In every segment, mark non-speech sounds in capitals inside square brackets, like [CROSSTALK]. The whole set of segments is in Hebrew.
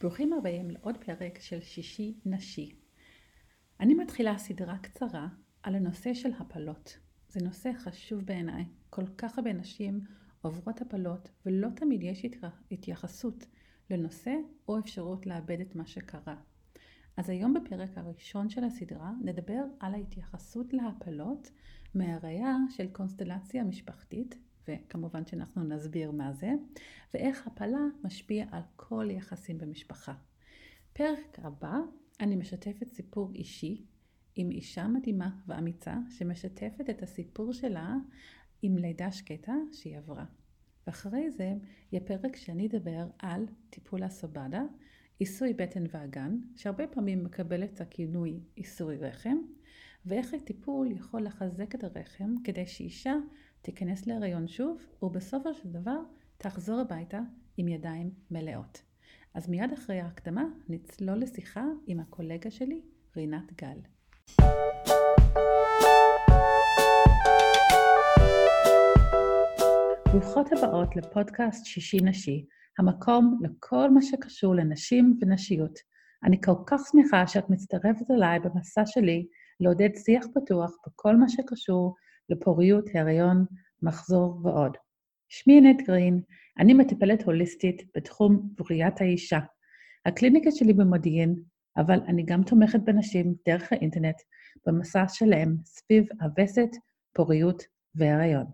ברוכים הבאים לעוד פרק של שישי נשי. אני מתחילה סדרה קצרה על הנושא של הפלות. זה נושא חשוב בעיניי. כל כך הרבה נשים עוברות הפלות ולא תמיד יש התייחסות לנושא או אפשרות לאבד את מה שקרה. אז היום בפרק הראשון של הסדרה נדבר על ההתייחסות להפלות מהראייה של קונסטלציה משפחתית וכמובן שאנחנו נסביר מה זה, ואיך הפלה משפיע על כל יחסים במשפחה. פרק הבא אני משתפת סיפור אישי עם אישה מדהימה ואמיצה שמשתפת את הסיפור שלה עם לידה שקטה שהיא עברה. ואחרי זה יהיה פרק שאני אדבר על טיפול הסובדה, עיסוי בטן ואגן, שהרבה פעמים מקבל את הכינוי עיסוי רחם, ואיך הטיפול יכול לחזק את הרחם כדי שאישה תיכנס להריון שוב, ובסופו של דבר תחזור הביתה עם ידיים מלאות. אז מיד אחרי ההקדמה נצלול לשיחה עם הקולגה שלי, רינת גל. ברוכות הבאות לפודקאסט שישי נשי, המקום לכל מה שקשור לנשים ונשיות. אני כל כך שמחה שאת מצטרפת אליי במסע שלי לעודד שיח פתוח בכל מה שקשור לפוריות, הריון, מחזור ועוד. שמי ענת גרין, אני מטפלת הוליסטית בתחום בריאת האישה. הקליניקה שלי במודיעין, אבל אני גם תומכת בנשים דרך האינטרנט במסע שלהם סביב הווסת, פוריות והריון.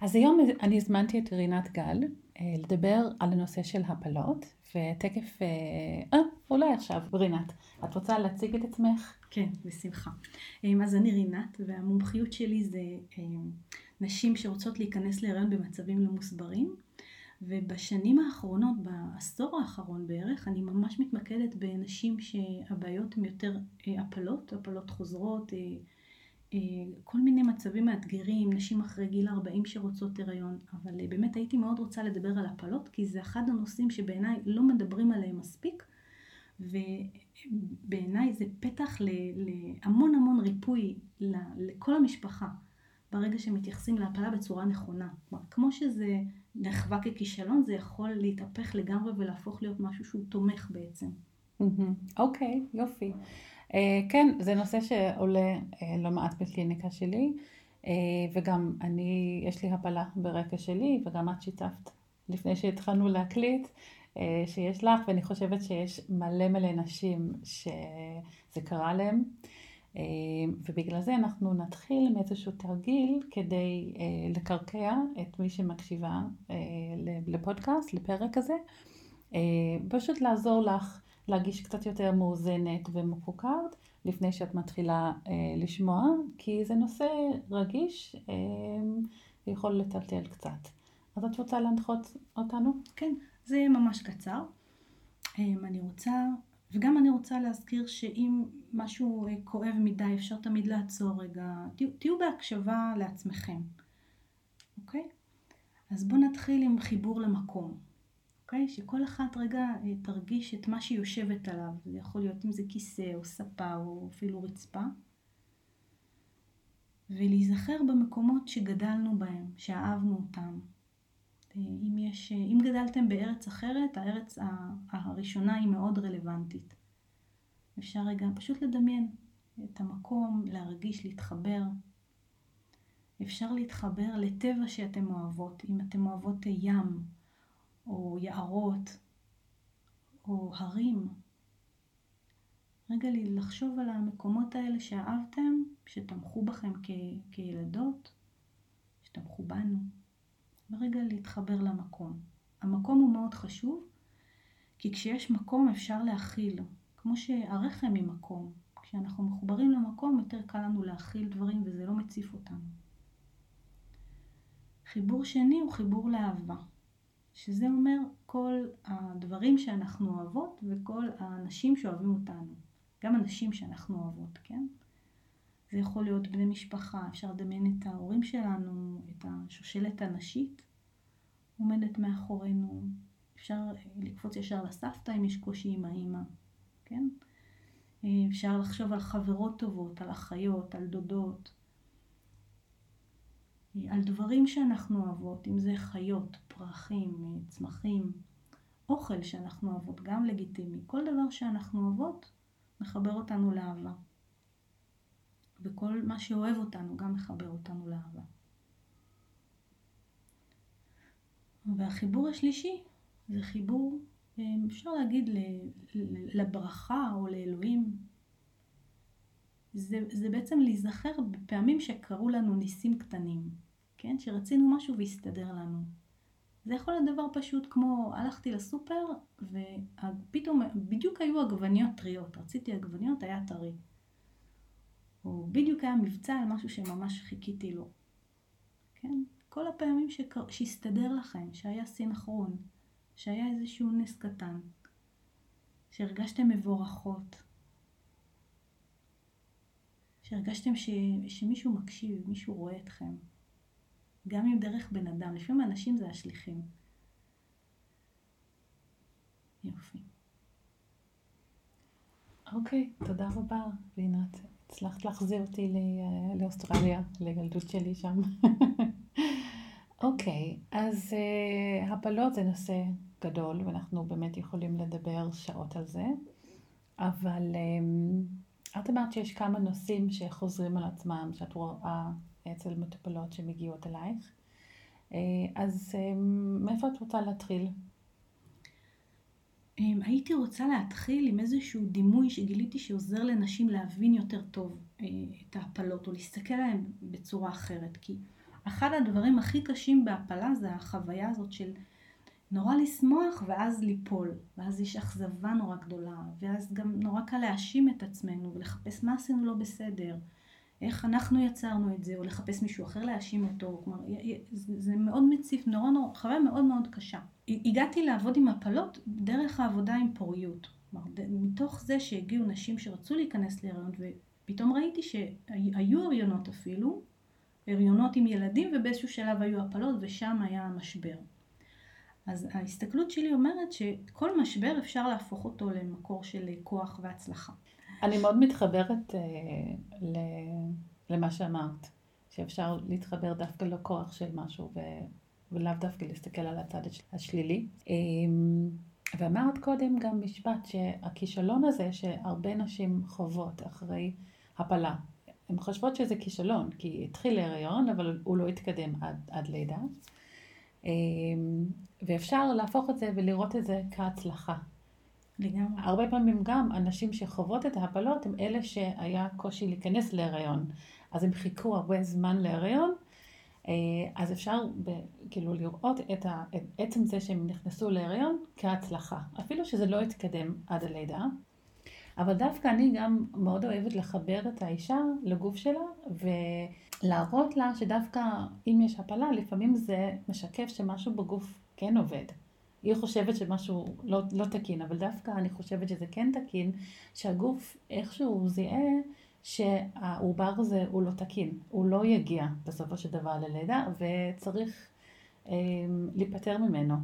אז היום אני הזמנתי את רינת גל אה, לדבר על הנושא של הפלות, ותכף, אה, אה אולי עכשיו, רינת, את רוצה להציג את עצמך? כן, בשמחה. אה, אז אני רינת, והמומחיות שלי זה נשים שרוצות להיכנס להיריון במצבים לא מוסברים. ובשנים האחרונות, בעשור האחרון בערך, אני ממש מתמקדת בנשים שהבעיות הן יותר הפלות, הפלות חוזרות, כל מיני מצבים מאתגרים, נשים אחרי גיל 40 שרוצות הריון, אבל באמת הייתי מאוד רוצה לדבר על הפלות, כי זה אחד הנושאים שבעיניי לא מדברים עליהם מספיק, ובעיניי זה פתח להמון המון ריפוי לכל המשפחה, ברגע שמתייחסים להפלה בצורה נכונה. כלומר, כמו שזה נחווה ככישלון, זה יכול להתהפך לגמרי ולהפוך להיות משהו שהוא תומך בעצם. אוקיי, okay, יופי. Uh, כן, זה נושא שעולה uh, לא מעט בקליניקה שלי, uh, וגם אני, יש לי הפלה ברקע שלי, וגם את שיתפת לפני שהתחלנו להקליט, שיש לך, ואני חושבת שיש מלא מלא נשים שזה קרה להם. ובגלל זה אנחנו נתחיל עם איזשהו תרגיל כדי לקרקע את מי שמקשיבה לפודקאסט, לפרק הזה. פשוט לעזור לך להרגיש קצת יותר מאוזנת ומפוקרת לפני שאת מתחילה אה, לשמוע, כי זה נושא רגיש אה, ויכול לטלטל קצת. אז את רוצה להנחות אותנו? כן, זה יהיה ממש קצר. אה, אני רוצה, וגם אני רוצה להזכיר שאם משהו אה, כואב מדי, אפשר תמיד לעצור רגע. תהיו, תהיו בהקשבה לעצמכם, אוקיי? אז בואו נתחיל עם חיבור למקום. אוקיי? שכל אחת רגע אה, תרגיש את מה שהיא יושבת עליו. זה יכול להיות אם זה כיסא או ספה או אפילו רצפה. ולהיזכר במקומות שגדלנו בהם, שאהבנו אותם. אה, אם, יש, אה, אם גדלתם בארץ אחרת, הארץ הראשונה היא מאוד רלוונטית. אפשר רגע פשוט לדמיין את המקום, להרגיש, להתחבר. אפשר להתחבר לטבע שאתם אוהבות. אם אתם אוהבות ים, יערות, או הרים. רגע לי לחשוב על המקומות האלה שאהבתם, שתמכו בכם כ- כילדות, שתמכו בנו, ורגע להתחבר למקום. המקום הוא מאוד חשוב, כי כשיש מקום אפשר להכיל, כמו שהרחם היא מקום. כשאנחנו מחוברים למקום יותר קל לנו להכיל דברים וזה לא מציף אותנו. חיבור שני הוא חיבור לאהבה. שזה אומר כל הדברים שאנחנו אוהבות וכל האנשים שאוהבים אותנו. גם אנשים שאנחנו אוהבות, כן? זה יכול להיות בני משפחה, אפשר לדמיין את ההורים שלנו, את השושלת הנשית עומדת מאחורינו. אפשר לקפוץ ישר לסבתא אם יש קושי עם האימא, כן? אפשר לחשוב על חברות טובות, על אחיות, על דודות, על דברים שאנחנו אוהבות, אם זה חיות, פרחים, צמחים, אוכל שאנחנו אוהבות, גם לגיטימי. כל דבר שאנחנו אוהבות מחבר אותנו לאהבה. וכל מה שאוהב אותנו גם מחבר אותנו לאהבה. והחיבור השלישי זה חיבור, אה, אפשר להגיד, לברכה או לאלוהים. זה, זה בעצם להיזכר בפעמים שקרו לנו ניסים קטנים, כן? שרצינו משהו והסתדר לנו. זה יכול להיות דבר פשוט כמו הלכתי לסופר ופתאום בדיוק היו עגבניות טריות, רציתי עגבניות, היה טרי. או בדיוק היה מבצע על משהו שממש חיכיתי לו. כן? כל הפעמים שקר... שהסתדר לכם, שהיה סינכרון, שהיה איזשהו נס קטן, שהרגשתם מבורכות, שהרגשתם ש... שמישהו מקשיב, מישהו רואה אתכם. גם אם דרך בן אדם, לפעמים אנשים זה השליחים. יופי. אוקיי, okay, תודה רבה, רינת. הצלחת להחזיר אותי לאוסטרליה, לילדות שלי שם. [LAUGHS] אוקיי, okay, אז uh, הפלות זה נושא גדול, ואנחנו באמת יכולים לדבר שעות על זה, אבל um, את אמרת שיש כמה נושאים שחוזרים על עצמם, שאת רואה אצל מטופלות שמגיעות אלייך. אה, אז אה, מאיפה את רוצה להתחיל? אמ, הייתי רוצה להתחיל עם איזשהו דימוי שגיליתי שעוזר לנשים להבין יותר טוב אה, את ההפלות, או להסתכל עליהן בצורה אחרת. כי אחד הדברים הכי קשים בהפלה זה החוויה הזאת של נורא לשמוח ואז ליפול, ואז יש אכזבה נורא גדולה, ואז גם נורא קל להאשים את עצמנו ולחפש מה עשינו לא בסדר. איך אנחנו יצרנו את זה, או לחפש מישהו אחר להאשים אותו, כלומר, זה מאוד מציף, נורא נורא, חוויה מאוד מאוד קשה. הגעתי לעבוד עם הפלות דרך העבודה עם פוריות. כלומר, מתוך זה שהגיעו נשים שרצו להיכנס להריון, ופתאום ראיתי שהיו הריונות אפילו, הריונות עם ילדים, ובאיזשהו שלב היו הפלות, ושם היה המשבר. אז ההסתכלות שלי אומרת שכל משבר אפשר להפוך אותו למקור של כוח והצלחה. אני מאוד מתחברת אה, ל, למה שאמרת, שאפשר להתחבר דווקא לכוח של משהו ו, ולאו דווקא להסתכל על הצד השלילי. אה, ואמרת קודם גם משפט שהכישלון הזה שהרבה נשים חוות אחרי הפלה, הן חושבות שזה כישלון, כי התחיל להיריון אבל הוא לא התקדם עד, עד לידה. אה, ואפשר להפוך את זה ולראות את זה כהצלחה. לגמרי. הרבה פעמים גם אנשים שחוות את ההפלות הם אלה שהיה קושי להיכנס להיריון. אז הם חיכו הרבה זמן להיריון, אה, אז אפשר ב, כאילו לראות את, ה, את עצם זה שהם נכנסו להיריון כהצלחה. אפילו שזה לא התקדם עד הלידה. אבל דווקא אני גם מאוד אוהבת לחבר את האישה לגוף שלה ולהראות לה שדווקא אם יש הפלה, לפעמים זה משקף שמשהו בגוף כן עובד. היא חושבת שמשהו לא, לא תקין, אבל דווקא אני חושבת שזה כן תקין, שהגוף איכשהו זיהה שהעובר הזה הוא לא תקין, הוא לא יגיע בסופו של דבר ללידה וצריך אה, להיפטר ממנו.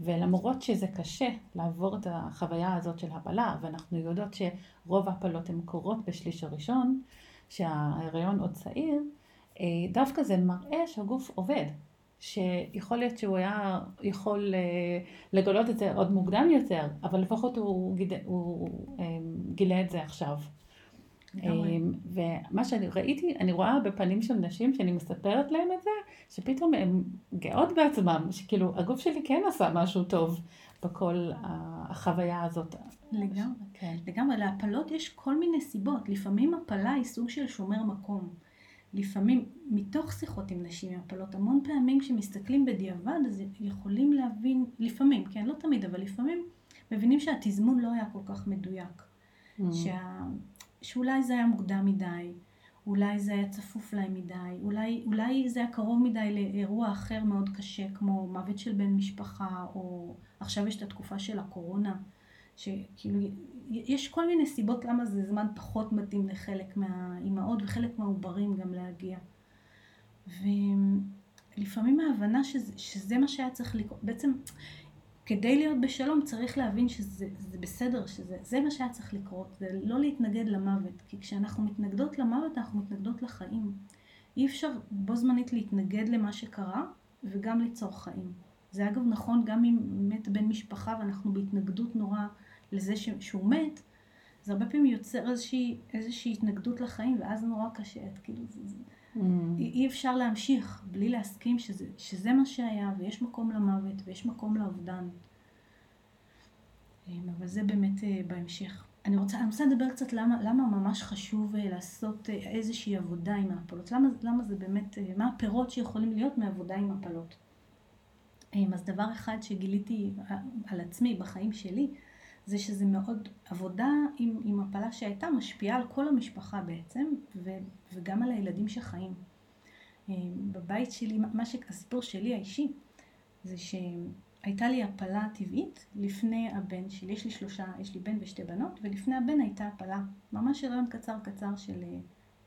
ולמרות שזה קשה לעבור את החוויה הזאת של הפלה, ואנחנו יודעות שרוב ההפלות הן קורות בשליש הראשון, שההיריון עוד צעיר, אה, דווקא זה מראה שהגוף עובד. שיכול להיות שהוא היה יכול אה, לגלות את זה עוד מוקדם יותר, אבל לפחות הוא, גיד, הוא אה, גילה את זה עכשיו. אה, ומה שאני ראיתי, אני רואה בפנים של נשים שאני מספרת להם את זה, שפתאום הן גאות בעצמם, שכאילו הגוף שלי כן עשה משהו טוב בכל החוויה הזאת. לגמרי, כן. לגמרי, להפלות יש כל מיני סיבות, לפעמים הפלה היא סוג של שומר מקום. לפעמים, מתוך שיחות עם נשים עם הפלות, המון פעמים כשמסתכלים בדיעבד, אז יכולים להבין, לפעמים, כן, לא תמיד, אבל לפעמים, מבינים שהתזמון לא היה כל כך מדויק. Mm. שה... שאולי זה היה מוקדם מדי, אולי זה היה צפוף להם מדי, אולי, אולי זה היה קרוב מדי לאירוע אחר מאוד קשה, כמו מוות של בן משפחה, או עכשיו יש את התקופה של הקורונה, שכאילו יש כל מיני סיבות למה זה זמן פחות מתאים לחלק מהאימהות וחלק מהעוברים גם להגיע. ולפעמים ההבנה שזה, שזה מה שהיה צריך לקרות, בעצם כדי להיות בשלום צריך להבין שזה בסדר, שזה מה שהיה צריך לקרות, זה לא להתנגד למוות, כי כשאנחנו מתנגדות למוות אנחנו מתנגדות לחיים. אי אפשר בו זמנית להתנגד למה שקרה וגם ליצור חיים. זה אגב נכון גם אם מת בן משפחה ואנחנו בהתנגדות נורא לזה ש, שהוא מת, זה הרבה פעמים יוצר איזושהי, איזושהי התנגדות לחיים ואז נורא קשה, את כאילו, זה, זה, mm. אי אפשר להמשיך בלי להסכים שזה, שזה מה שהיה ויש מקום למוות ויש מקום לאובדן. אמ, אבל זה באמת אה, בהמשך. אני רוצה, אני רוצה לדבר קצת למה, למה ממש חשוב אה, לעשות אה, איזושהי עבודה עם ההפלות. למה, למה זה באמת, מה הפירות שיכולים להיות מעבודה עם הפלות. אז דבר אחד שגיליתי על עצמי בחיים שלי, זה שזה מאוד, עבודה עם, עם הפלה שהייתה משפיעה על כל המשפחה בעצם, ו, וגם על הילדים שחיים. אמ, בבית שלי, מה שהסיפור שלי האישי, זה שהייתה לי הפלה טבעית לפני הבן שלי, יש לי שלושה, יש לי בן ושתי בנות, ולפני הבן הייתה הפלה, ממש הריון קצר קצר של,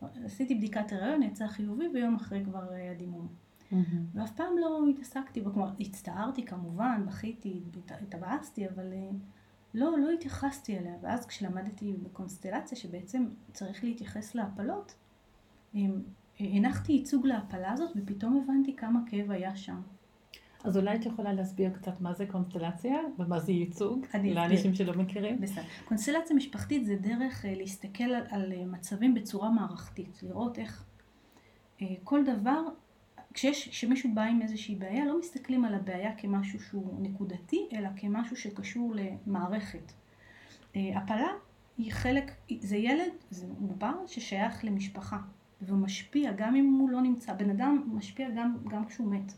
עשיתי בדיקת הריון, יצא חיובי, ויום אחרי כבר היה דימום. Mm-hmm. ואף פעם לא התעסקתי בו, כלומר, הצטערתי כמובן, בכיתי, התאבאסתי, אבל אה, לא, לא התייחסתי אליה. ואז כשלמדתי בקונסטלציה שבעצם צריך להתייחס להפלות, הנחתי ייצוג להפלה הזאת ופתאום הבנתי כמה כאב היה שם. אז אולי את יכולה להסביר קצת מה זה קונסטלציה ומה זה ייצוג לאנשים שלא מכירים? בסדר. קונסטלציה משפחתית זה דרך אה, להסתכל על, על אה, מצבים בצורה מערכתית, לראות איך כל דבר כשמישהו בא עם איזושהי בעיה, לא מסתכלים על הבעיה כמשהו שהוא נקודתי, אלא כמשהו שקשור למערכת. אה, הפלה היא חלק, זה ילד, זה עובר ששייך למשפחה, והוא משפיע גם אם הוא לא נמצא. בן אדם משפיע גם, גם כשהוא מת.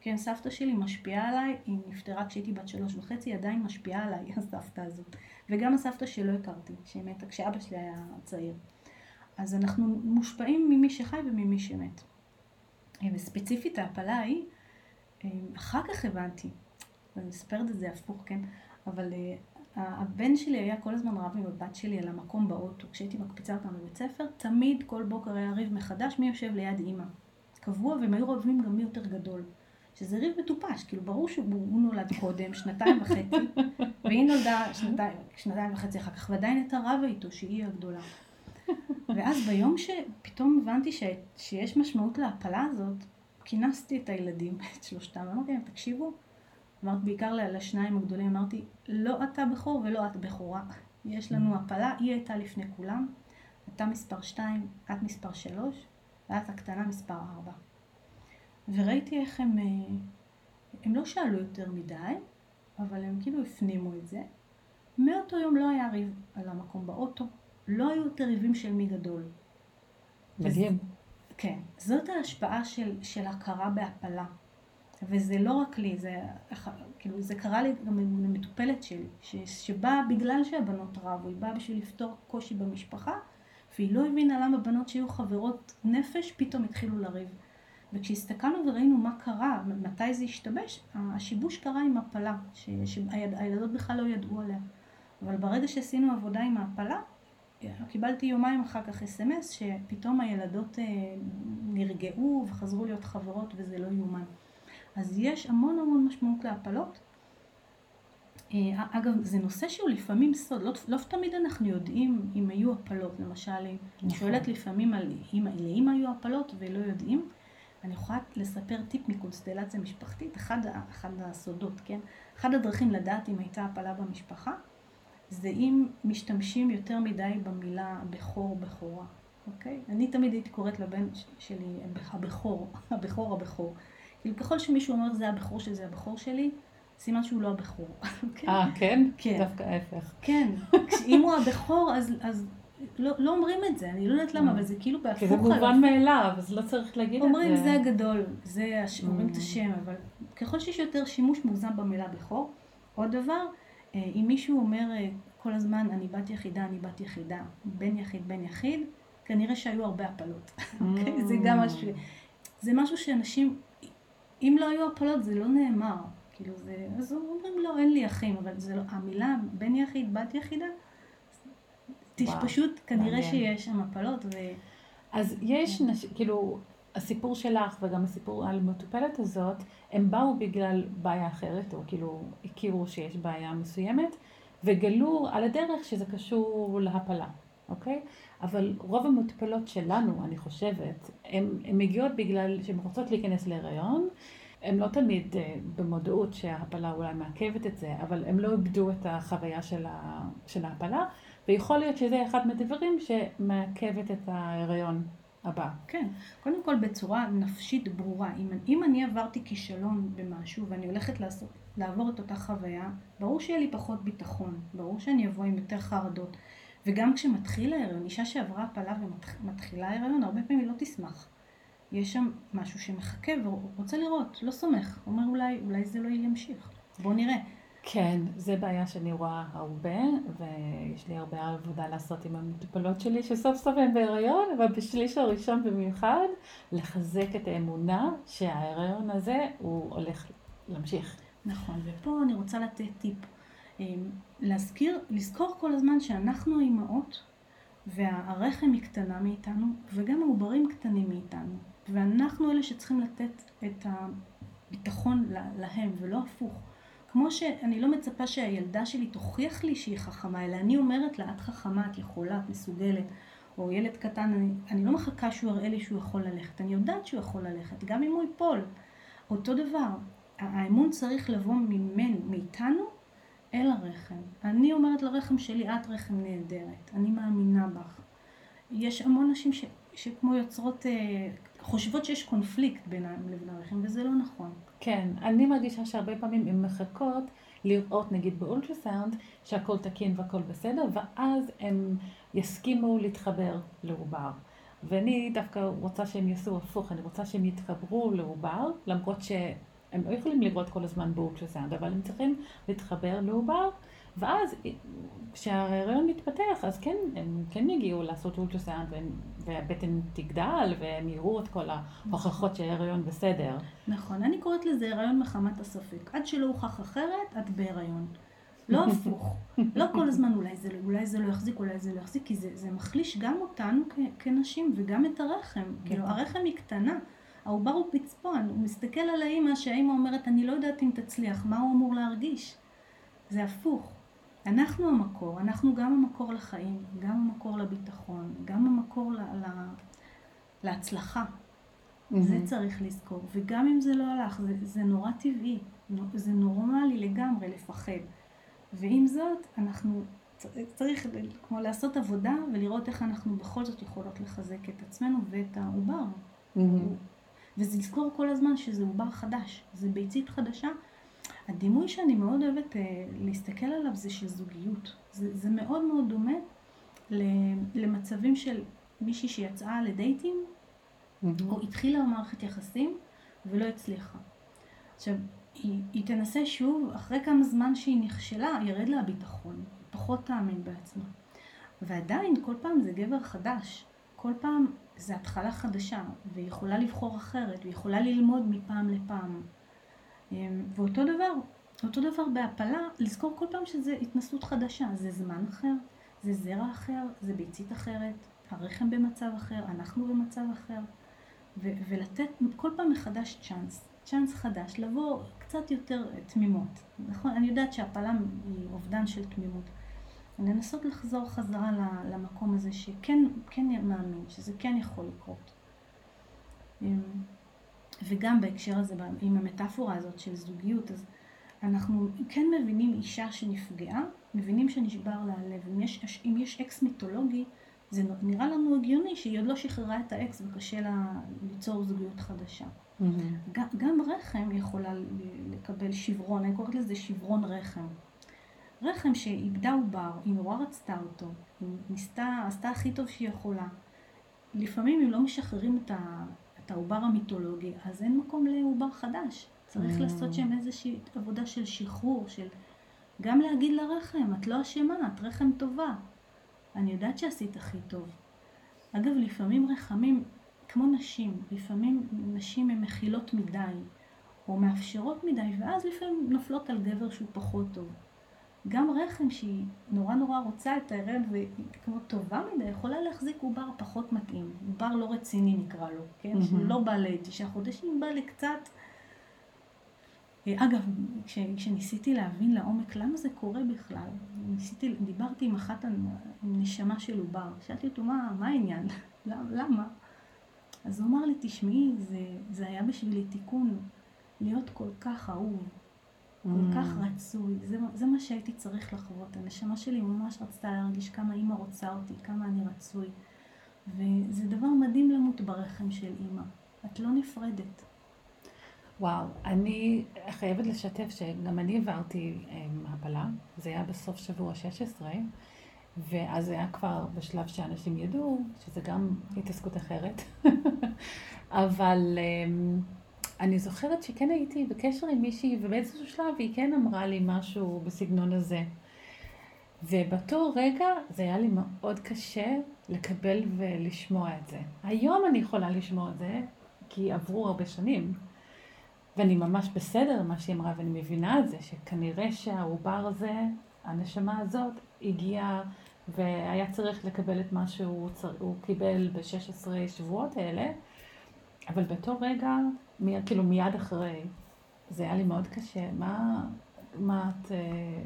כן, סבתא שלי משפיעה עליי, היא נפטרה כשהייתי בת שלוש וחצי, היא עדיין משפיעה עליי, [LAUGHS] הסבתא הזאת. וגם הסבתא שלא הכרתי, שהיא מתה כשאבא שלי היה צעיר. אז אנחנו מושפעים ממי שחי וממי שמת. וספציפית ההפלה ההיא, אה, אחר כך הבנתי, ואני מספרת את זה הפוך, כן? אבל אה, הבן שלי היה כל הזמן רב עם הבת שלי על המקום באוטו. כשהייתי מקפיצה אותם לבית ספר, תמיד כל בוקר היה ריב מחדש מי יושב ליד אימא. קבוע, והם היו רבים גם מי יותר גדול. שזה ריב מטופש, כאילו ברור שהוא נולד קודם, שנתיים וחצי, והיא נולדה שנתיים, שנתיים וחצי אחר כך, ועדיין הייתה רבה איתו, שהיא הגדולה. ואז ביום שפתאום הבנתי ש... שיש משמעות להפלה הזאת, כינסתי את הילדים, [LAUGHS] את שלושתם, אמרתי להם, תקשיבו, אמרתי בעיקר לשניים הגדולים, אמרתי, לא אתה בכור ולא את בכורה. יש לנו הפלה, היא הייתה לפני כולם, אתה מספר שתיים, את מספר שלוש, ואת הקטנה מספר ארבע. וראיתי איך הם, אה, הם לא שאלו יותר מדי, אבל הם כאילו הפנימו את זה. מאותו יום לא היה ריב על המקום באוטו, לא היו יותר ריבים של מי גדול. מדהים. כן, זאת ההשפעה של, של הכרה בהפלה. וזה לא רק לי, זה, כאילו, זה קרה לי גם למטופלת שלי, ש, שבאה בגלל שהבנות רבו, היא באה בשביל לפתור קושי במשפחה, והיא לא הבינה למה בנות שהיו חברות נפש פתאום התחילו לריב. וכשהסתכלנו וראינו מה קרה, מתי זה השתבש, השיבוש קרה עם הפלה, שהילדות בכלל לא ידעו עליה. אבל ברגע שעשינו עבודה עם ההפלה, קיבלתי יומיים אחר כך אס.אם.אס שפתאום הילדות אה, נרגעו וחזרו להיות חברות וזה לא יאומן. אז יש המון המון משמעות להפלות. אה, אגב, זה נושא שהוא לפעמים סוד, לא, לא תמיד אנחנו יודעים אם היו הפלות, למשל, אני נכון. שואלת לפעמים על אם לאמא היו הפלות ולא יודעים. אני יכולה לספר טיפ מקונסטלציה משפחתית, אחד, אחד הסודות, כן? אחד הדרכים לדעת אם הייתה הפלה במשפחה, זה אם משתמשים יותר מדי במילה בכור, בכורה, אוקיי? אני תמיד הייתי קוראת לבן שלי הבכור, הבכור, הבכור. כאילו ככל שמישהו אומר זה הבכור שלי, זה הבכור שלי, סימן שהוא לא הבכור. [LAUGHS] אוקיי? אה, כן? כן. דווקא ההפך. כן. אם הוא הבכור, אז, אז לא, לא אומרים את זה, אני לא יודעת למה, אבל זה כאילו בהפוך. כי זה מובן מאליו, אז לא צריך להגיד את זה. אומרים זה הגדול, זה, אומרים את השם, אבל ככל שיש יותר שימוש מוגזם במילה בכור, עוד דבר, אה, אם מישהו אומר אה, כל הזמן, אני בת יחידה, אני בת יחידה, בן יחיד, בן יחיד, כנראה שהיו הרבה הפלות. אוקיי? [LAUGHS] זה גם משהו, זה משהו שאנשים, אם לא היו הפלות זה לא נאמר. כאילו זה, אז אומרים לא, אין לי אחים, אבל זה לא, המילה בן יחיד, בת יחידה, וואו, פשוט כנראה מעניין. שיש שם הפלות. ו... אז יש, נש... כאילו, הסיפור שלך וגם הסיפור על המטופלת הזאת, הם באו בגלל בעיה אחרת, או כאילו הכירו שיש בעיה מסוימת, וגלו על הדרך שזה קשור להפלה, אוקיי? אבל רוב המטופלות שלנו, אני חושבת, הן מגיעות בגלל שהן רוצות להיכנס להיריון, הם לא תמיד אה, במודעות שההפלה אולי מעכבת את זה, אבל הם לא איבדו את החוויה של, ה, של ההפלה, ויכול להיות שזה אחד מהדברים שמעכבת את ההיריון הבא. כן, קודם כל בצורה נפשית ברורה. אם, אם אני עברתי כישלון במשהו ואני הולכת לעשות, לעבור את אותה חוויה, ברור שיהיה לי פחות ביטחון, ברור שאני אבוא עם יותר חרדות. וגם כשמתחיל ההיריון, אישה שעברה הפלה ומתחילה ההיריון, הרבה פעמים היא לא תשמח. יש שם משהו שמחכה ורוצה לראות, לא סומך. אומר אולי, אולי זה לא ימשיך. בואו נראה. כן, זה בעיה שאני רואה הרבה, ויש לי הרבה עבודה לעשות עם המטופלות שלי, שסוף סוף הן בהיריון, אבל בשליש הראשון במיוחד, לחזק את האמונה שההיריון הזה הוא הולך להמשיך. נכון, ופה אני רוצה לתת טיפ. אמ, להזכיר, לזכור כל הזמן שאנחנו האימהות, והרחם היא קטנה מאיתנו, וגם העוברים קטנים מאיתנו. ואנחנו אלה שצריכים לתת את הביטחון להם, ולא הפוך. כמו שאני לא מצפה שהילדה שלי תוכיח לי שהיא חכמה, אלא אני אומרת לה, את חכמה, את יכולה, את מסוגלת. או ילד קטן, אני, אני לא מחכה שהוא יראה לי שהוא יכול ללכת, אני יודעת שהוא יכול ללכת, גם אם הוא ייפול. אותו דבר, האמון צריך לבוא ממנו, מאיתנו, אל הרחם. אני אומרת לרחם שלי, את רחם נהדרת, אני מאמינה בך. יש המון נשים ש, שכמו יוצרות אה, חושבות שיש קונפליקט בינם לבין הרחם, וזה לא נכון. כן, אני מרגישה שהרבה פעמים הן מחכות לראות, נגיד באולטרסאונד, שהכל תקין והכל בסדר, ואז הם יסכימו להתחבר לעובר. ואני דווקא רוצה שהם יעשו הפוך, אני רוצה שהם יתחברו לעובר, למרות שהם לא יכולים לראות כל הזמן באולטרסאונד, אבל הם צריכים להתחבר לעובר. ואז כשההריון מתפתח, אז כן, הם כן יגיעו לעשות אולטרסאונד והבטן תגדל והם יראו את כל ההוכחות שההריון בסדר. נכון, אני קוראת לזה הריון מחמת הספק. עד שלא הוכח אחרת, את בהריון. לא הפוך. [LAUGHS] לא כל הזמן אולי זה, אולי זה לא יחזיק, אולי זה לא יחזיק, כי זה, זה מחליש גם אותנו כ, כנשים וגם את הרחם. כן. כאילו, הרחם היא קטנה. העובר הוא פצפון, הוא מסתכל על האימא, שהאימא אומרת, אני לא יודעת אם תצליח, מה הוא אמור להרגיש? זה הפוך. אנחנו המקור, אנחנו גם המקור לחיים, גם המקור לביטחון, גם המקור ל- ל- להצלחה. Mm-hmm. זה צריך לזכור. וגם אם זה לא הלך, זה, זה נורא טבעי, זה נורמלי לגמרי לפחד. ועם זאת, אנחנו צריך כמו לעשות עבודה ולראות איך אנחנו בכל זאת יכולות לחזק את עצמנו ואת העובר. Mm-hmm. וזה לזכור כל הזמן שזה עובר חדש, זה ביצית חדשה הדימוי שאני מאוד אוהבת אה, להסתכל עליו זה של זוגיות. זה, זה מאוד מאוד דומה למצבים של מישהי שיצאה לדייטים, mm-hmm. או התחילה במערכת יחסים ולא הצליחה. עכשיו, היא, היא תנסה שוב, אחרי כמה זמן שהיא נכשלה, ירד לה הביטחון, פחות תאמין בעצמה. ועדיין, כל פעם זה גבר חדש. כל פעם זה התחלה חדשה, והיא יכולה לבחור אחרת, והיא יכולה ללמוד מפעם לפעם. אמ, ואותו דבר, אותו דבר בהפלה, לזכור כל פעם שזה התנסות חדשה, זה זמן אחר, זה זרע אחר, זה ביצית אחרת, הרחם במצב אחר, אנחנו במצב אחר, ו- ולתת כל פעם מחדש צ'אנס, צ'אנס חדש, לבוא קצת יותר תמימות. נכון, אני יודעת שהפלה היא אובדן של תמימות. לנסות לחזור חזרה למקום הזה שכן כן מאמין, שזה כן יכול לקרות. וגם בהקשר הזה, עם המטאפורה הזאת של זוגיות, אז אנחנו כן מבינים אישה שנפגעה, מבינים שנשבר לה הלב. אם יש, אם יש אקס מיתולוגי, זה נראה לנו הגיוני שהיא עוד לא שחררה את האקס וקשה לה ליצור זוגיות חדשה. Mm-hmm. גם, גם רחם יכולה לקבל שברון, אני קוראת לזה שברון רחם. רחם שאיבדה עובר, היא נורא רצתה אותו, היא ניסתה, עשתה הכי טוב שהיא יכולה. לפעמים אם לא משחררים את, ה, את העובר המיתולוגי, אז אין מקום לעובר חדש. צריך mm. לעשות שם איזושהי עבודה של שחרור, של גם להגיד לרחם, את לא אשמה, את רחם טובה. אני יודעת שעשית הכי טוב. אגב, לפעמים רחמים, כמו נשים, לפעמים נשים הן מכילות מדי, או מאפשרות מדי, ואז לפעמים נופלות על גבר שהוא פחות טוב. גם רחם שהיא נורא נורא רוצה את ההרג והיא כמו טובה מדי, יכולה להחזיק עובר פחות מתאים. עובר לא רציני נקרא לו, כן? Mm-hmm. שהוא לא בא לתשעה חודשים, בא לקצת... אגב, כש, כשניסיתי להבין לעומק למה זה קורה בכלל, ניסיתי, דיברתי עם אחת, עם נשמה של עובר, שאלתי אותו מה, מה העניין, [LAUGHS] למה? אז הוא אמר לי, תשמעי, זה, זה היה בשבילי תיקון. להיות כל כך אהוב, כל כך רצוי, זה, זה מה שהייתי צריך לחוות. הנשמה שלי ממש רצתה להרגיש כמה אימא רוצה אותי, כמה אני רצוי. וזה דבר מדהים למות ברחם של אימא. את לא נפרדת. וואו, אני חייבת לשתף שגם אני עברתי הפלה, זה היה בסוף שבוע 16, ואז זה היה כבר בשלב שאנשים ידעו, שזה גם התעסקות אחרת. [LAUGHS] אבל אמ, אני זוכרת שכן הייתי בקשר עם מישהי, ובאיזשהו שלב היא כן אמרה לי משהו בסגנון הזה. ובאותו רגע זה היה לי מאוד קשה לקבל ולשמוע את זה. היום אני יכולה לשמוע את זה, כי עברו הרבה שנים. ואני ממש בסדר מה שהיא אמרה, ואני מבינה את זה, שכנראה שהעובר הזה, הנשמה הזאת, הגיעה והיה צריך לקבל את מה שהוא צר... קיבל ב-16 שבועות האלה, אבל באותו רגע, מי... כאילו מיד אחרי, זה היה לי מאוד קשה. מה, מה את, אה,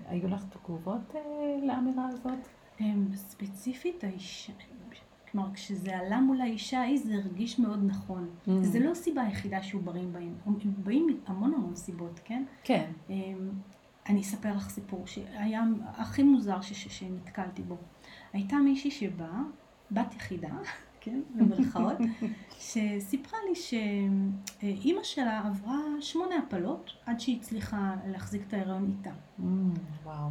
היו לך תגובות אה, לאמירה הזאת? ספציפית האישה, כלומר, כשזה עלה מול האישה ההיא זה הרגיש מאוד נכון. Mm. זה לא הסיבה היחידה שעוברים באים. הם באים מהמון המון סיבות, כן? כן. אני אספר לך סיפור שהיה הכי מוזר שנתקלתי בו. הייתה מישהי שבאה, בת יחידה, כן, במרכאות, [LAUGHS] שסיפרה לי שאימא שלה עברה שמונה הפלות עד שהיא הצליחה להחזיק את ההיריון איתה. Mm, וואו.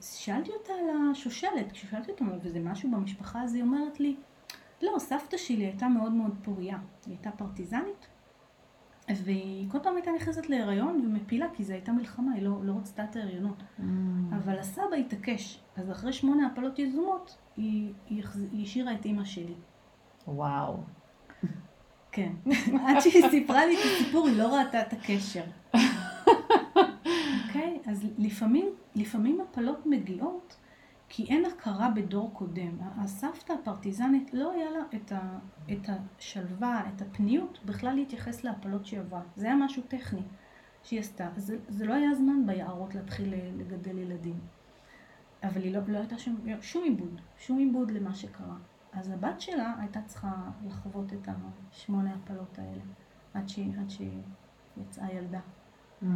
ושאלתי אותה על השושלת, כששאלתי אותה, וזה משהו במשפחה, אז היא אומרת לי, לא, סבתא שלי הייתה מאוד מאוד פוריה, היא הייתה פרטיזנית, והיא כל פעם הייתה נכנסת להיריון ומפילה, כי זו הייתה מלחמה, היא לא, לא רצתה את ההריונות. Mm. אבל הסבא התעקש, אז אחרי שמונה הפלות יזומות, היא, היא, היא השאירה את אימא שלי. וואו. כן. [LAUGHS] עד שהיא סיפרה לי את הסיפור, היא לא ראתה את הקשר. [LAUGHS] אוקיי? okay? אז לפעמים, לפעמים הפלות מגיעות כי אין הכרה בדור קודם. הסבתא הפרטיזנית לא היה לה את, ה, את השלווה, את הפניות, בכלל להתייחס להפלות שהיא עברה. זה היה משהו טכני שהיא עשתה. זה, זה לא היה זמן ביערות להתחיל לגדל ילדים. אבל היא לא, לא הייתה שום, שום עיבוד, שום עיבוד למה שקרה. אז הבת שלה הייתה צריכה לחוות את השמונה הפלות האלה, עד שהיא, עד שהיא יצאה ילדה. Mm,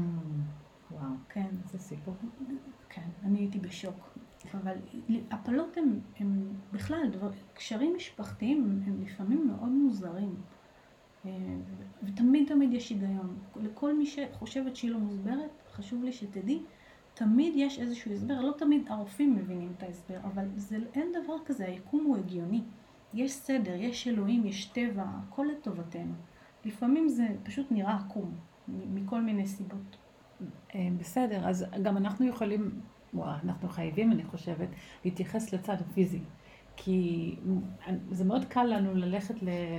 וואו, כן. זה סיפור. כן, אני הייתי בשוק. אבל הפלות הם, הם בכלל, דבר, קשרים משפחתיים הם לפעמים מאוד מוזרים. אה, ותמיד תמיד יש היגיון. לכל מי שחושבת שהיא לא מוסברת, חשוב לי שתדעי, תמיד יש איזשהו הסבר, לא תמיד הרופאים מבינים את ההסבר, אבל זה, אין דבר כזה, היקום הוא הגיוני. יש סדר, יש אלוהים, יש טבע, הכל לטובתנו. לפעמים זה פשוט נראה עקום, מכל מיני סיבות. אה, בסדר, אז גם אנחנו יכולים וואו, אנחנו חייבים, אני חושבת, להתייחס לצד הפיזי. כי זה מאוד קל לנו ללכת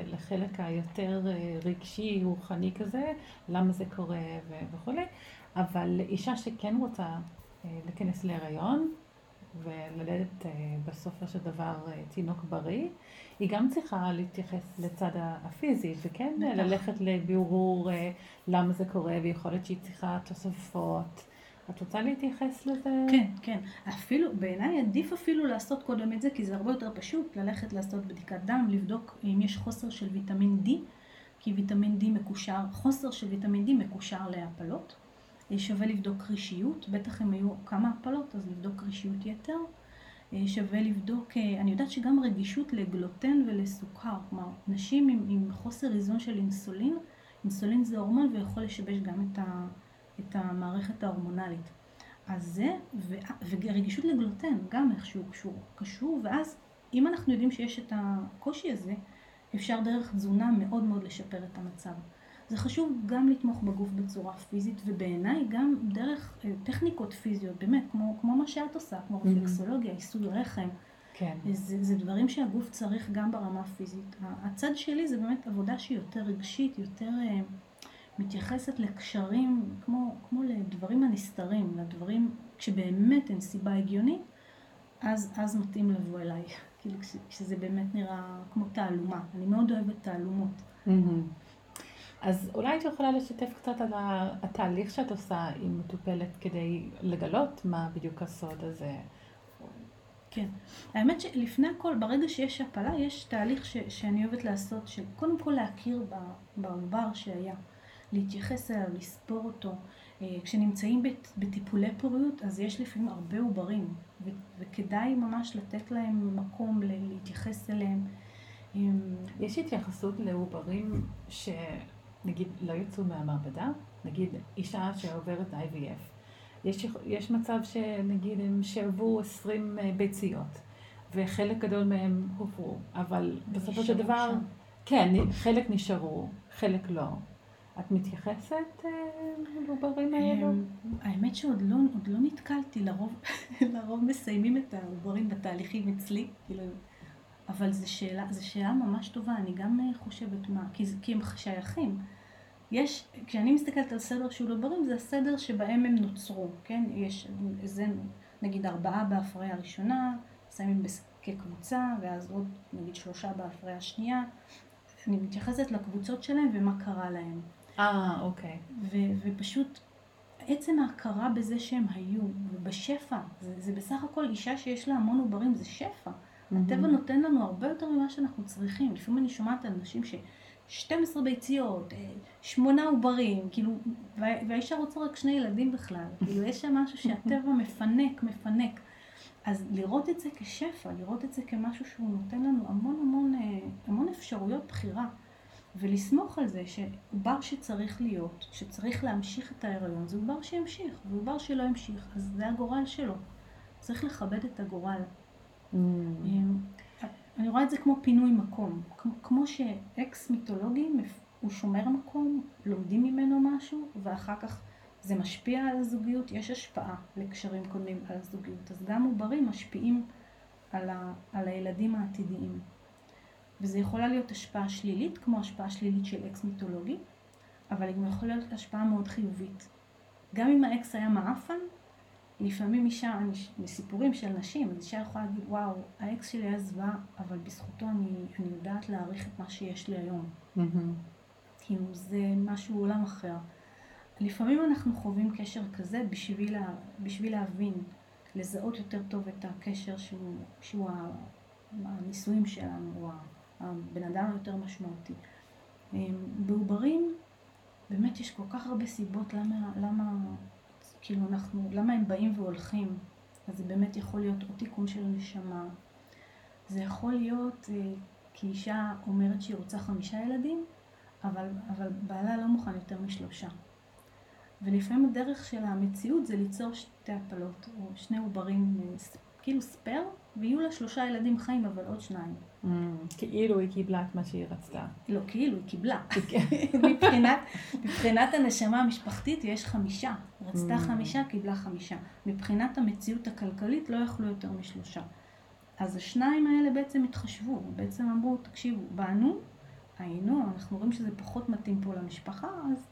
לחלק היותר אה, רגשי, רוחני כזה, למה זה קורה וכולי, אבל אישה שכן רוצה אה, להיכנס להיריון וללדת אה, בסופו של דבר תינוק בריא, היא גם צריכה להתייחס לצד הפיזי, וכן ללכת לבירור למה זה קורה, ויכול להיות שהיא צריכה תוספות. את רוצה להתייחס לזה? כן, כן. אפילו, בעיניי עדיף אפילו לעשות קודם את זה, כי זה הרבה יותר פשוט ללכת לעשות בדיקת דם, לבדוק אם יש חוסר של ויטמין D, כי ויטמין D מקושר, חוסר של ויטמין D מקושר להפלות. שווה לבדוק קרישיות, בטח אם היו כמה הפלות, אז לבדוק קרישיות יתר. שווה לבדוק, אני יודעת שגם רגישות לגלוטן ולסוכר, כלומר, נשים עם, עם חוסר איזון של אינסולין, אינסולין זה הורמון ויכול לשבש גם את ה... את המערכת ההורמונלית. אז זה, ו, ורגישות לגלוטן, גם איכשהו קשור, קשור, ואז אם אנחנו יודעים שיש את הקושי הזה, אפשר דרך תזונה מאוד מאוד לשפר את המצב. זה חשוב גם לתמוך בגוף בצורה פיזית, ובעיניי גם דרך אה, טכניקות פיזיות, באמת, כמו, כמו מה שאת עושה, כמו mm-hmm. רפלקסולוגיה, עיסוי רחם. כן. זה, זה דברים שהגוף צריך גם ברמה הפיזית. הצד שלי זה באמת עבודה שהיא יותר רגשית, יותר... מתייחסת לקשרים כמו, כמו לדברים הנסתרים, לדברים, כשבאמת אין סיבה הגיונית, אז, אז מתאים לבוא אליי, כאילו כש, כשזה באמת נראה כמו תעלומה. אני מאוד אוהבת תעלומות. אז אולי את יכולה לשתף קצת על התהליך שאת עושה עם מטופלת כדי לגלות מה בדיוק הסוד הזה. כן. האמת שלפני הכל, ברגע שיש הפלה, יש תהליך ש, שאני אוהבת לעשות, שקודם כל להכיר בעובר שהיה. להתייחס אליו, לספור אותו. אה, כשנמצאים בטיפולי פוריות, אז יש לפעמים הרבה עוברים, וכדאי ממש לתת להם מקום להתייחס אליהם. יש התייחסות לעוברים שנגיד לא יצאו מהמעבדה? נגיד אישה שעוברת IVF. יש, יש מצב שנגיד הם שאבו 20 אה, ביציות, וחלק גדול מהם הופרו, אבל בסופו של דבר, שם. כן, חלק נשארו, חלק לא. את מתייחסת אה, לעוברים האלו? אמ, האמת שעוד לא, לא נתקלתי, לרוב, [LAUGHS] לרוב מסיימים את העוברים בתהליכים אצלי, כאילו, אבל זו שאלה, זו שאלה ממש טובה, אני גם אה, חושבת מה, כי, כי הם שייכים. יש, כשאני מסתכלת על סדר של עוברים, זה הסדר שבהם הם נוצרו, כן? יש, זה נגיד ארבעה בהפריה הראשונה, שמים כקבוצה, ואז עוד נגיד שלושה בהפריה השנייה. אני מתייחסת לקבוצות שלהם ומה קרה להם. אה, אוקיי. ו- ופשוט עצם ההכרה בזה שהם היו, ובשפע, זה, זה בסך הכל אישה שיש לה המון עוברים, זה שפע. Mm-hmm. הטבע נותן לנו הרבה יותר ממה שאנחנו צריכים. לפעמים אני שומעת על נשים ש... 12 ביציות, אה, שמונה עוברים, כאילו, והאישה רוצה רק שני ילדים בכלל. [LAUGHS] כאילו, יש שם משהו שהטבע מפנק, מפנק. אז לראות את זה כשפע, לראות את זה כמשהו שהוא נותן לנו המון המון, אה, המון אפשרויות בחירה. ולסמוך על זה שעובר שצריך להיות, שצריך להמשיך את ההיריון, זה עובר שימשיך, ועובר שלא ימשיך, אז זה הגורל שלו. צריך לכבד את הגורל. Mm. אמ, אני רואה את זה כמו פינוי מקום. כמו שאקס מיתולוגי הוא שומר מקום, לומדים ממנו משהו, ואחר כך זה משפיע על הזוגיות, יש השפעה לקשרים קודמים על הזוגיות. אז גם עוברים משפיעים על, ה, על הילדים העתידיים. וזה יכולה להיות השפעה שלילית, כמו השפעה שלילית של אקס מיתולוגי, אבל היא גם יכולה להיות השפעה מאוד חיובית. גם אם האקס היה מעפן, לפעמים אישה, מסיפורים של נשים, אישה יכולה להגיד, וואו, האקס שלי היה זוועה, אבל בזכותו אני, אני יודעת להעריך את מה שיש לי היום. Mm-hmm. כאילו, זה משהו עולם אחר. לפעמים אנחנו חווים קשר כזה בשביל, לה, בשביל להבין, לזהות יותר טוב את הקשר שהוא, שהוא הנישואים שלנו, או הבן אדם היותר משמעותי. אמ, בעוברים, באמת יש כל כך הרבה סיבות למה, למה כאילו אנחנו, למה הם באים והולכים? אז זה באמת יכול להיות או תיקון של נשמה, זה יכול להיות אה, כי אישה אומרת שהיא רוצה חמישה ילדים, אבל, אבל בעלה לא מוכן יותר משלושה. ולפעמים הדרך של המציאות זה ליצור שתי הפלות, או שני עוברים, אה, כאילו ספייר, ויהיו לה שלושה ילדים חיים, אבל עוד שניים. Mm, כאילו היא קיבלה את מה שהיא רצתה. לא, כאילו היא קיבלה. [LAUGHS] מבחינת, מבחינת הנשמה המשפחתית יש חמישה. רצתה mm. חמישה, קיבלה חמישה. מבחינת המציאות הכלכלית לא יכלו יותר משלושה. אז השניים האלה בעצם התחשבו, בעצם אמרו, תקשיבו, באנו, היינו, אנחנו רואים שזה פחות מתאים פה למשפחה, אז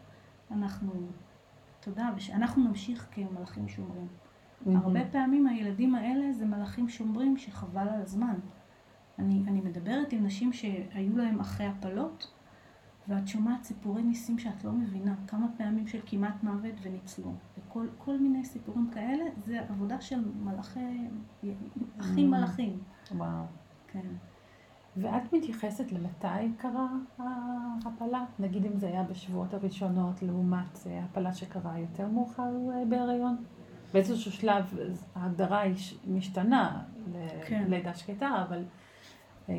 אנחנו, תודה, ושאנחנו נמשיך כמלאכים שומרים. Mm-hmm. הרבה פעמים הילדים האלה זה מלאכים שומרים שחבל על הזמן. אני, אני מדברת עם נשים שהיו להם אחרי הפלות, ואת שומעת סיפורי ניסים שאת לא מבינה, כמה פעמים של כמעט מוות וניצלו. וכל כל מיני סיפורים כאלה, זה עבודה של מלאכי, אחים mm. מלאכים. וואו. כן. ואת מתייחסת למתי קרה ההפלה? נגיד אם זה היה בשבועות הראשונות לעומת הפלה שקרה יותר מאוחר אה, בהיריון? באיזשהו שלב ההגדרה משתנה כן. ללידה שקטה, אבל אה,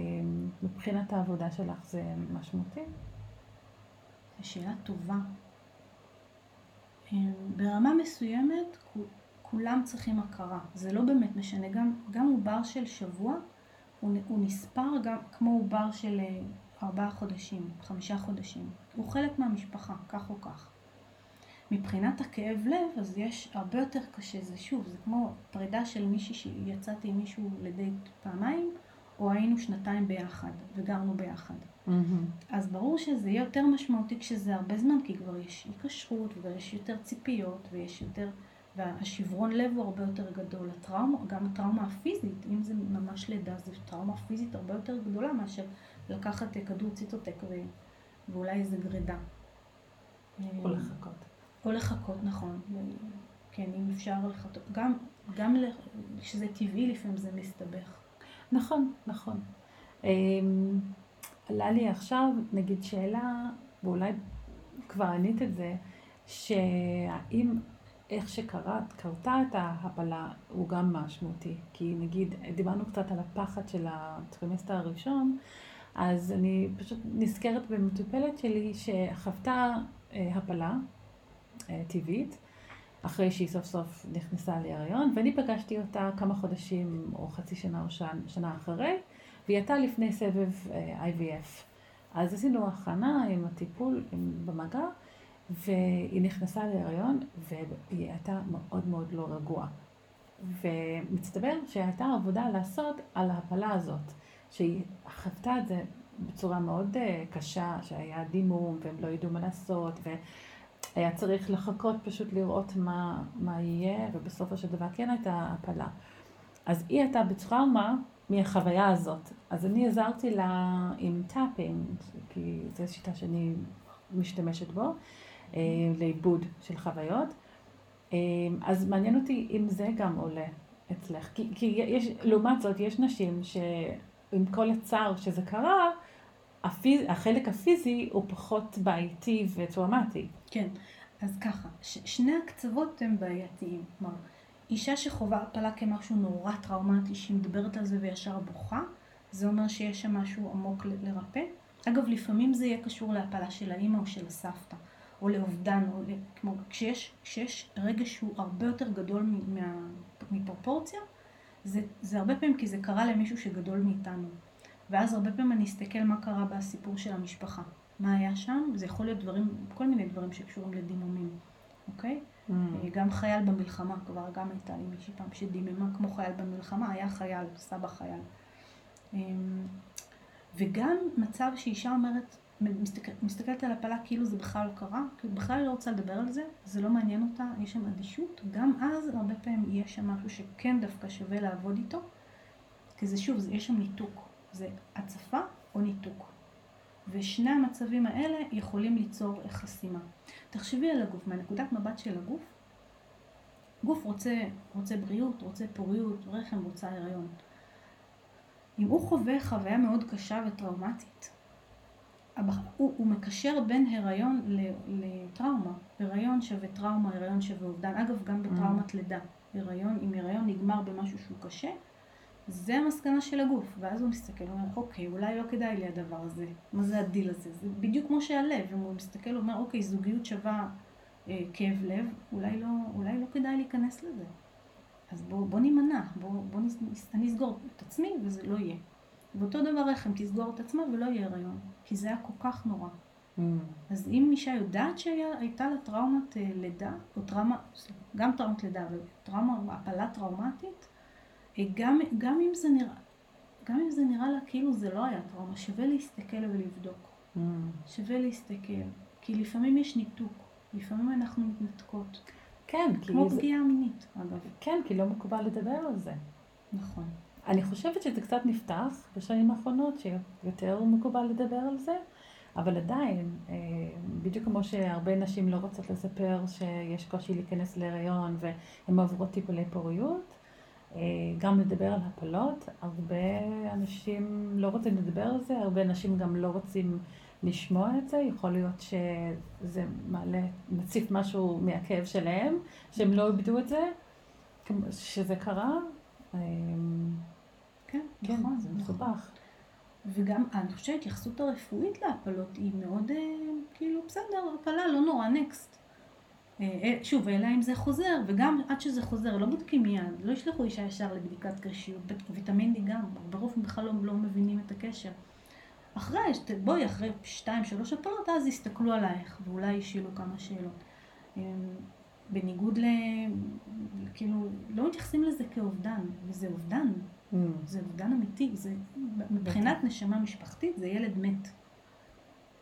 מבחינת העבודה שלך זה משמעותי? זו שאלה טובה. אה, ברמה מסוימת כולם צריכים הכרה, זה לא באמת משנה, גם, גם עובר של שבוע הוא, הוא נספר גם כמו עובר של אה, ארבעה חודשים, חמישה חודשים, הוא חלק מהמשפחה, כך או כך. מבחינת הכאב לב, אז יש הרבה יותר קשה, זה שוב, זה כמו פרידה של מישהי שיצאתי עם מישהו לדייט פעמיים, או היינו שנתיים ביחד, וגרנו ביחד. Mm-hmm. אז ברור שזה יהיה יותר משמעותי כשזה הרבה זמן, כי כבר יש היקשרות, וכבר יש יותר ציפיות, ויש יותר, והשברון לב הוא הרבה יותר גדול. הטראומה, גם הטראומה הפיזית, אם זה ממש לידה, זו טראומה פיזית הרבה יותר גדולה מאשר לקחת כדור ציטוטק ואולי איזה גרידה. או לחכות. או לחכות, נכון. כן, אם אפשר לחכות. גם, גם כשזה טבעי לפעמים זה מסתבך. נכון, נכון. אמ, עלה לי עכשיו, נגיד, שאלה, ואולי כבר ענית את זה, שהאם איך שקראת, קרתה את ההפלה הוא גם משמעותי. כי נגיד, דיברנו קצת על הפחד של הטרימסטר הראשון, אז אני פשוט נזכרת במטופלת שלי שחוותה הפלה אה, טבעית, אחרי שהיא סוף סוף נכנסה להיריון, ואני פגשתי אותה כמה חודשים או חצי שנה או שנה, שנה אחרי, והיא הייתה לפני סבב אה, IVF. אז עשינו הכנה עם הטיפול עם, במגע, והיא נכנסה להיריון, והיא הייתה מאוד מאוד לא רגועה. ומצטבר שהייתה עבודה לעשות על ההפלה הזאת, שהיא חוותה את זה בצורה מאוד אה, קשה, שהיה דימום והם לא ידעו מה לעשות, והיה צריך לחכות פשוט לראות מה, מה יהיה, ובסופו של דבר כן הייתה הפלה. אז היא הייתה בטראומה מהחוויה הזאת. אז אני עזרתי לה עם tapping, כי זו שיטה שאני משתמשת בו, אה, לעיבוד של חוויות. אה, אז מעניין אותי אם זה גם עולה אצלך. כי, כי יש, לעומת זאת, יש נשים שעם כל הצער שזה קרה, הפיז, החלק הפיזי הוא פחות בעייתי וטראומטי. כן, אז ככה, ש- שני הקצוות הם בעייתיים. כלומר, אישה שחווה הפלה כמשהו נורא טראומטי, שהיא מדברת על זה וישר בוכה, זה אומר שיש שם משהו עמוק ל- לרפא. אגב, לפעמים זה יהיה קשור להפלה של האימא או של הסבתא, או לאובדן, או. כמו, כשיש, כשיש רגש שהוא הרבה יותר גדול מה, מפרופורציה, זה, זה הרבה פעמים כי זה קרה למישהו שגדול מאיתנו. ואז הרבה פעמים אני אסתכל מה קרה בסיפור של המשפחה. מה היה שם? זה יכול להיות דברים, כל מיני דברים שקשורים לדימומים, אוקיי? Mm. גם חייל במלחמה, כבר גם הייתה לי מישהי פעם שדיממה כמו חייל במלחמה, היה חייל, סבא חייל. אמ, וגם מצב שאישה אומרת, מסתכל, מסתכלת על הפלה כאילו זה בכלל לא קרה, כאילו בכלל לא רוצה לדבר על זה, זה לא מעניין אותה, יש שם אדישות, גם אז הרבה פעמים יש שם משהו שכן דווקא שווה לעבוד איתו, כי זה שוב, יש שם ניתוק. זה הצפה או ניתוק. ושני המצבים האלה יכולים ליצור חסימה. תחשבי על הגוף, מהנקודת מבט של הגוף, גוף רוצה, רוצה בריאות, רוצה פוריות, רחם, רוצה הריון. אם הוא חווה חוויה מאוד קשה וטראומטית, הוא, הוא מקשר בין הריון לטראומה. הריון שווה טראומה, הריון שווה אובדן. אגב, גם בטראומת mm. לידה. הריון, אם הריון נגמר במשהו שהוא קשה, זה המסקנה של הגוף, ואז הוא מסתכל, הוא אומר, אוקיי, אולי לא כדאי לי הדבר הזה, מה זה הדיל הזה? זה בדיוק כמו שהלב, אם הוא מסתכל, הוא אומר, אוקיי, זוגיות שווה אה, כאב לב, אולי לא, אולי לא כדאי להיכנס לזה. אז בוא, בוא נימנע, בוא, בוא נס, אני אסגור את עצמי וזה לא יהיה. ואותו דבר רחם תסגור את עצמה ולא יהיה הריון, כי זה היה כל כך נורא. אממ. אז אם אישה יודעת שהייתה לה טראומת אה, לידה, או טראומה, גם טראומת לידה, אבל טראומה, הפלה טראומטית, גם, גם, אם זה נראה, גם אם זה נראה לה כאילו זה לא היה טראומה, שווה להסתכל ולבדוק. Mm. שווה להסתכל. כי לפעמים יש ניתוק, לפעמים אנחנו מתנתקות. כן, כמו פגיעה זה... מינית, אגב. כן, כי לא מקובל לדבר על זה. נכון. אני חושבת שזה קצת נפתח בשנים האחרונות, שיותר מקובל לדבר על זה, אבל עדיין, אה, בדיוק כמו שהרבה נשים לא רוצות לספר שיש קושי להיכנס להיריון והן עוברות טיפולי פוריות, אה, גם לדבר על הפלות, הרבה אנשים לא רוצים לדבר על זה, הרבה אנשים גם לא רוצים לשמוע את זה, יכול להיות שזה מעלה, מציף משהו מהכאב שלהם, שהם לא איבדו את זה, שזה קרה. אה, כן, כן, נכון, זה נכון. מסובך. וגם, אני חושבת שההתייחסות הרפואית להפלות היא מאוד, אה, כאילו, בסדר, הפלה, לא נורא, נקסט. אה, אה, שוב, אלא אם זה חוזר, וגם עד שזה חוזר, לא בודקים מיד, לא ישלחו אישה ישר לבדיקת קשיות, ויטמין D גם, ברוב בכלל לא, מבינים את הקשר. אחרי, בואי, אחרי שתיים, שלוש הפלות, אז יסתכלו עלייך, ואולי ישאלו כמה שאלות. אה, בניגוד ל... כאילו, לא מתייחסים לזה כאובדן, וזה אובדן. Mm. זה אובדן אמיתי, זה, מבחינת נשמה משפחתית, זה ילד מת.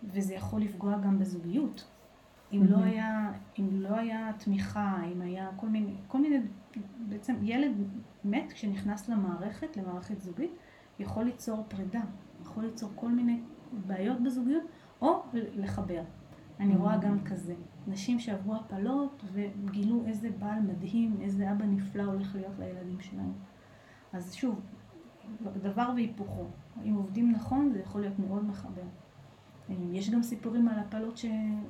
וזה יכול לפגוע גם בזוגיות. אם לא היה, אם לא היה תמיכה, אם היה כל מיני, כל מיני, בעצם ילד מת כשנכנס למערכת, למערכת זוגית, יכול ליצור פרידה, יכול ליצור כל מיני בעיות בזוגיות, או לחבר. אני רואה גם כזה. נשים שעברו הפלות וגילו איזה בעל מדהים, איזה אבא נפלא הולך להיות לילדים שלהם. אז שוב, דבר והיפוכו. אם עובדים נכון, זה יכול להיות מאוד מחבר. יש גם סיפורים על הפלות ש,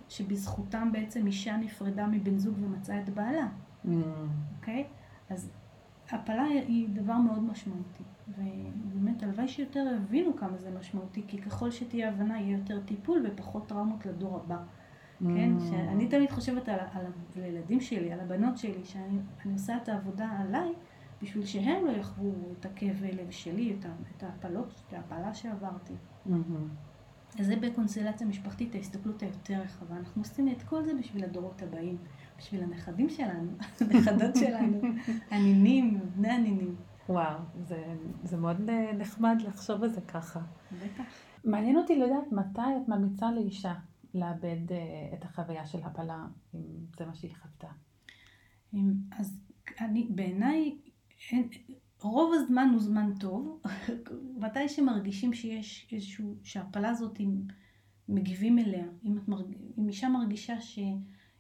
שבזכותם בעצם אישה נפרדה מבן זוג ומצאה את בעלה, Mm. אוקיי? אז הפלה היא דבר מאוד משמעותי, ובאמת הלוואי שיותר יבינו כמה זה משמעותי, כי ככל שתהיה הבנה יהיה יותר טיפול ופחות טראומות לדור הבא. כן? Mm. שאני תמיד חושבת על, על הילדים שלי, על הבנות שלי, שאני אני עושה את העבודה עליי, בשביל שהם לא יחוו את הכאב לב שלי, את, את ההפלות, את ההפלה שעברתי. Mm-hmm. אז זה בקונסטלציה משפחתית, ההסתכלות היותר רחבה. אנחנו עושים את כל זה בשביל הדורות הבאים, בשביל הנכדים שלנו, [LAUGHS] הנכדות שלנו, [LAUGHS] הנינים, בני הנינים. וואו, זה, זה מאוד נחמד לחשוב על זה ככה. בטח. מעניין אותי לדעת מתי את ממליצה לאישה לאבד אה, את החוויה של הפלה, אם זה מה שהיא חוותה. אז אני, בעיניי, רוב הזמן הוא זמן טוב. [LAUGHS] מתי שמרגישים שיש איזשהו, שההפלה הזאת, אם מגיבים אליה, אם, מרג... אם אישה מרגישה שהיא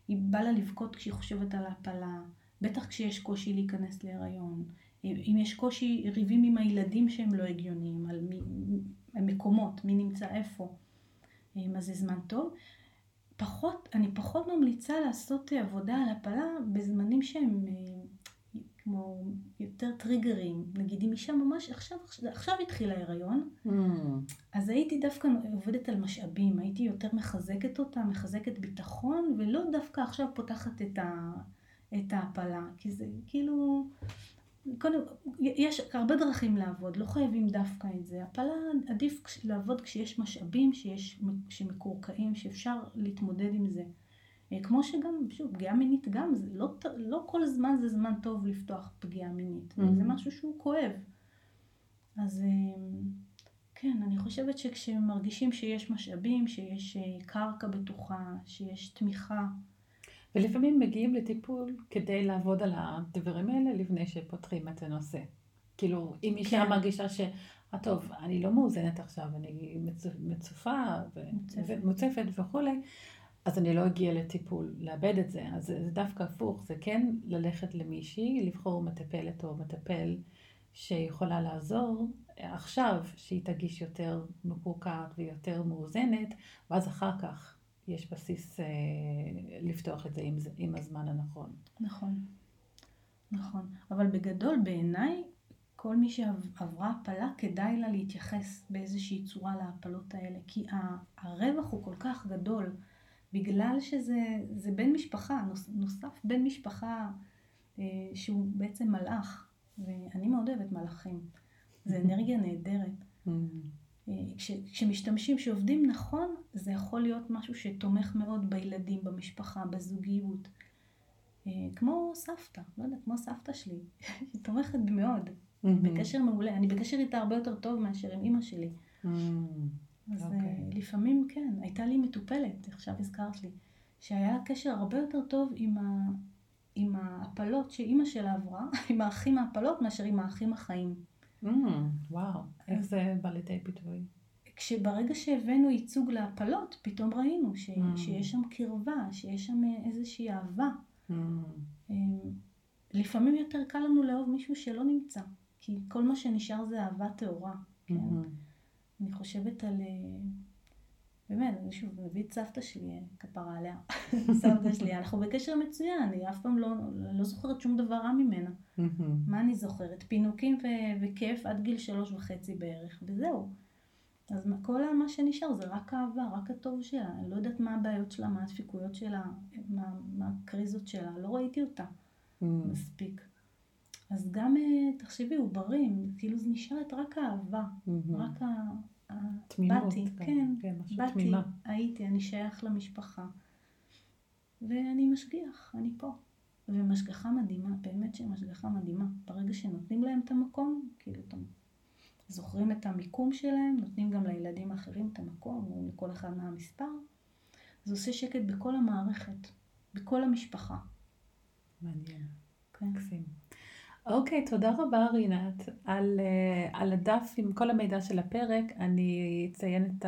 בא לה לבכות כשהיא חושבת על ההפלה, בטח כשיש קושי להיכנס להיריון, אם יש קושי, ריבים עם הילדים שהם לא הגיוניים, על מי, המקומות, מי נמצא איפה, אז זה זמן טוב. פחות, אני פחות ממליצה לעשות עבודה על הפלה בזמנים שהם כמו יותר טריגרים. נגיד אם אישה ממש עכשיו, עכשיו התחילה ההיריון, Mm. אז הייתי דווקא עובדת על משאבים, הייתי יותר מחזקת אותה, מחזקת ביטחון, ולא דווקא עכשיו פותחת את, ה, את ההפלה, כי זה כאילו, קודם, יש הרבה דרכים לעבוד, לא חייבים דווקא את זה. הפלה עדיף לעבוד כשיש משאבים, שיש, שמקורקעים, שאפשר להתמודד עם זה. אה, כמו שגם, שוב, פגיעה מינית גם, זה לא, לא כל זמן זה זמן טוב לפתוח פגיעה מינית, Mhm. זה משהו שהוא כואב. אז אה, כן, אני חושבת שכשמרגישים שיש משאבים, שיש אה, קרקע בטוחה, שיש תמיכה, ולפעמים מגיעים לטיפול כדי לעבוד על הדברים האלה לפני שפותחים את הנושא. כאילו, אם אישה כן. מרגישה ש... טוב, אני לא מאוזנת עכשיו, אני מצ- מצופה מוצפת. ומוצפת וכולי, אז אני לא אגיע לטיפול, לאבד את זה. אז זה דווקא הפוך, זה כן ללכת למישהי, לבחור מטפלת או מטפל שיכולה לעזור עכשיו, שהיא תרגיש יותר מקורקעת ויותר מאוזנת, ואז אחר כך יש בסיס אה, לפתוח את זה עם, עם הזמן הנכון. נכון, נכון. אבל בגדול, בעיניי, כל מי שעברה הפלה, כדאי לה להתייחס באיזושהי צורה להפלות האלה, כי הרווח הוא כל כך גדול, בגלל שזה זה בן משפחה, נוס- נוסף בן משפחה אה, שהוא בעצם מלאך, ואני מאוד אוהבת מלאכים. זה [LAUGHS] אנרגיה נהדרת. Mm. אה, כש, כשמשתמשים, שעובדים נכון, זה יכול להיות משהו שתומך מאוד בילדים, במשפחה, בזוגיות. אה, כמו סבתא, לא יודעת, כמו סבתא שלי, [LAUGHS] היא תומכת מאוד, בקשר מעולה. אני בקשר איתה הרבה יותר טוב מאשר עם אימא שלי. אז אוקיי. okay. לפעמים כן, הייתה לי מטופלת, עכשיו הזכרת לי, שהיה לה קשר הרבה יותר טוב עם, ה, עם ההפלות שאימא שלה עברה, [LAUGHS] עם האחים ההפלות, מאשר עם האחים החיים. Mm. וואו, איך זה בא לידי ביטוי? כשברגע שהבאנו ייצוג להפלות, פתאום ראינו ש, Mm. שיש שם קרבה, שיש שם איזושהי אהבה. Mm. אמ, לפעמים יותר קל לנו לאהוב מישהו שלא נמצא, כי כל מה שנשאר זה אהבה טהורה. כן? Mhm. אני חושבת על... אה, באמת, אני שוב, מביא את סבתא שלי, אה, כפרה עליה, [LAUGHS] סבתא שלי, אנחנו בקשר מצוין, אני אף פעם לא, לא זוכרת שום דבר רע ממנה. מה אני זוכרת? פינוקים ו- וכיף עד גיל שלוש וחצי בערך, וזהו. אז כל מה שנשאר זה רק אהבה, רק הטוב שלה. אני לא יודעת מה הבעיות שלה, מה הדפיקויות שלה, מה, מה הקריזות שלה, לא ראיתי אותה. מספיק. אז גם, אה, תחשבי, עוברים, כאילו זה נשארת רק האהבה, Mhm. רק ה... תמימות. באתי, כן, כן, משהו באתי, תמימה. הייתי, אני שייך למשפחה. ואני משגיח, אני פה. ומשגחה מדהימה, באמת שהיא משגחה מדהימה. ברגע שנותנים להם את המקום, כאילו, אתם זוכרים את המיקום שלהם, נותנים גם לילדים האחרים את המקום, או לכל אחד מהמספר. זה עושה שקט בכל המערכת, בכל המשפחה. מעניין. כן. מקסים. אוקיי, תודה רבה רינת על, אה, על הדף עם כל המידע של הפרק. אני אציין את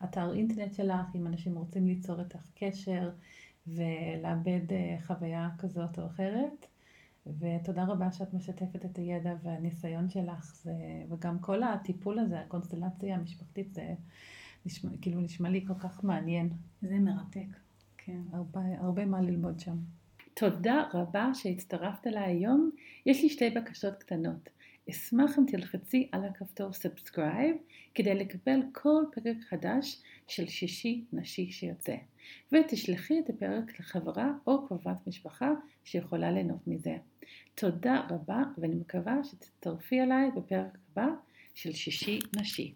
האתר אינטרנט שלך, אם אנשים רוצים ליצור איתך קשר ולעבד אה, חוויה כזאת או אחרת. ותודה רבה שאת משתפת את הידע והניסיון שלך, זה, וגם כל הטיפול הזה, הקונסטלציה המשפחתית, זה, נשמע, כאילו נשמע לי כל כך מעניין. זה מרתק, כן. הרבה, הרבה מה ללמוד שם. תודה רבה שהצטרפת אליי היום. יש לי שתי בקשות קטנות. אשמח אם תלחצי על הכפתור subscribe כדי לקבל כל פרק חדש של שישי נשי שיוצא, ותשלחי את הפרק לחברה או קרובת משפחה שיכולה ליהנות מזה. תודה רבה ואני מקווה שתצטרפי אליי בפרק הבא של שישי נשי.